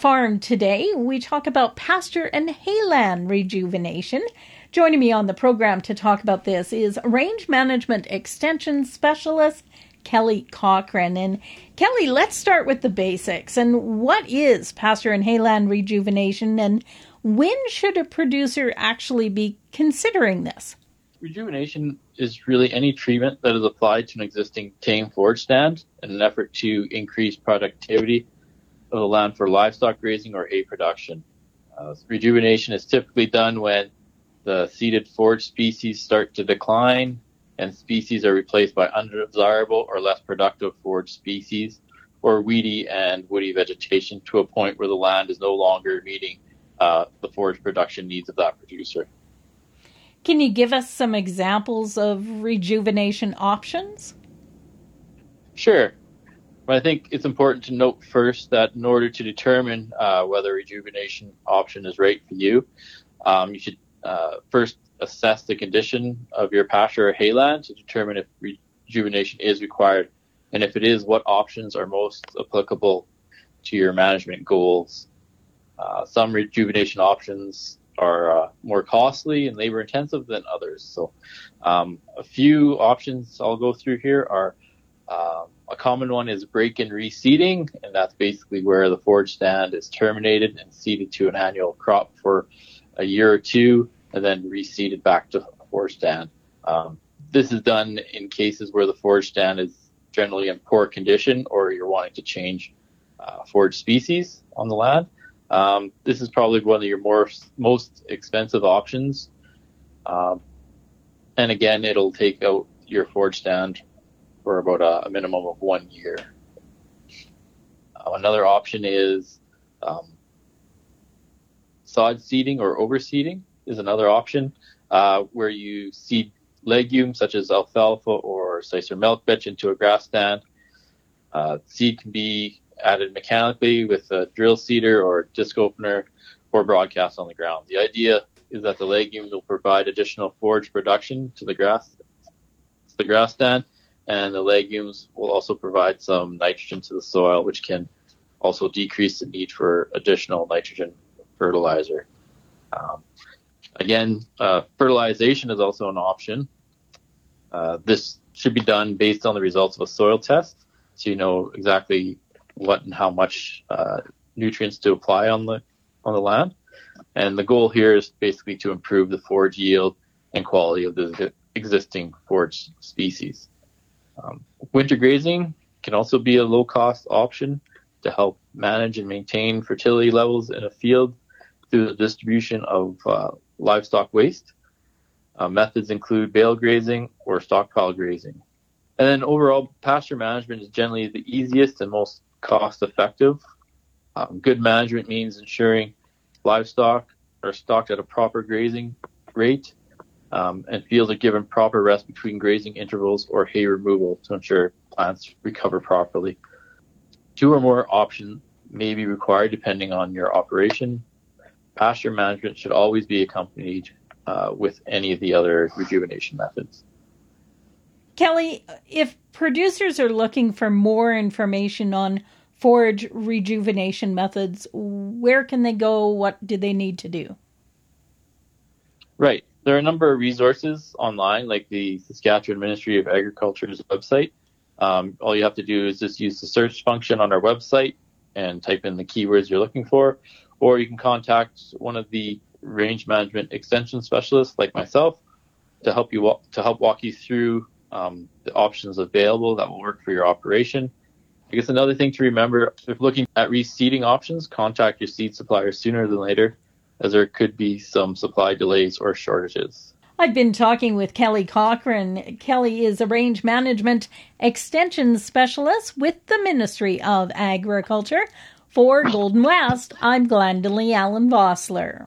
Farm today, we talk about pasture and hayland rejuvenation. Joining me on the program to talk about this is Range Management Extension Specialist Kelly Cochran. And Kelly, let's start with the basics. And what is pasture and hayland rejuvenation, and when should a producer actually be considering this? Rejuvenation is really any treatment that is applied to an existing tame forage stand in an effort to increase productivity of the land for livestock grazing or hay production. Uh, rejuvenation is typically done when the seeded forage species start to decline and species are replaced by undesirable or less productive forage species or weedy and woody vegetation to a point where the land is no longer meeting uh, the forage production needs of that producer. Can you give us some examples of rejuvenation options? Sure. But I think it's important to note first that in order to determine uh, whether rejuvenation option is right for you, um, you should uh, first assess the condition of your pasture or hayland to determine if rejuvenation is required, and if it is, what options are most applicable to your management goals. Uh, some rejuvenation options are uh, more costly and labor intensive than others. So, um, a few options I'll go through here are common one is break and reseeding, and that's basically where the forage stand is terminated and seeded to an annual crop for a year or two, and then reseeded back to forage stand. Um, this is done in cases where the forage stand is generally in poor condition, or you're wanting to change uh, forage species on the land. Um, this is probably one of your more most expensive options. Um, and again, it'll take out your forage stand for about a, a minimum of one year. Uh, another option is um, sod seeding or overseeding is another option uh, where you seed legumes such as alfalfa or cicer milk vetch into a grass stand. Uh, seed can be added mechanically with a drill seeder or disc opener or broadcast on the ground. The idea is that the legumes will provide additional forage production to the grass, to the grass stand, and the legumes will also provide some nitrogen to the soil, which can also decrease the need for additional nitrogen fertilizer. Um, again, uh, fertilization is also an option. Uh, this should be done based on the results of a soil test, so you know exactly what and how much uh, nutrients to apply on the on the land. And the goal here is basically to improve the forage yield and quality of the existing forage species. Um, winter grazing can also be a low cost option to help manage and maintain fertility levels in a field through the distribution of uh, livestock waste. Uh, methods include bale grazing or stockpile grazing. And then overall, pasture management is generally the easiest and most cost effective. Um, good management means ensuring livestock are stocked at a proper grazing rate um, and fields are given proper rest between grazing intervals or hay removal to ensure plants recover properly. Two or more options may be required depending on your operation. Pasture management should always be accompanied uh, with any of the other rejuvenation methods. Kelly, if producers are looking for more information on forage rejuvenation methods, where can they go? What do they need to do? Right. There are a number of resources online, like the Saskatchewan Ministry of Agriculture's website. Um, all you have to do is just use the search function on our website and type in the keywords you're looking for, or you can contact one of the range management extension specialists, like myself, to help you walk, to help walk you through um, the options available that will work for your operation. I guess another thing to remember if looking at reseeding options, contact your seed supplier sooner than later, as there could be some supply delays or shortages. I've been talking with Kelly Cochran. Kelly is a range management extension specialist with the Ministry of Agriculture. For Golden West, I'm Glendalee Allen Vossler.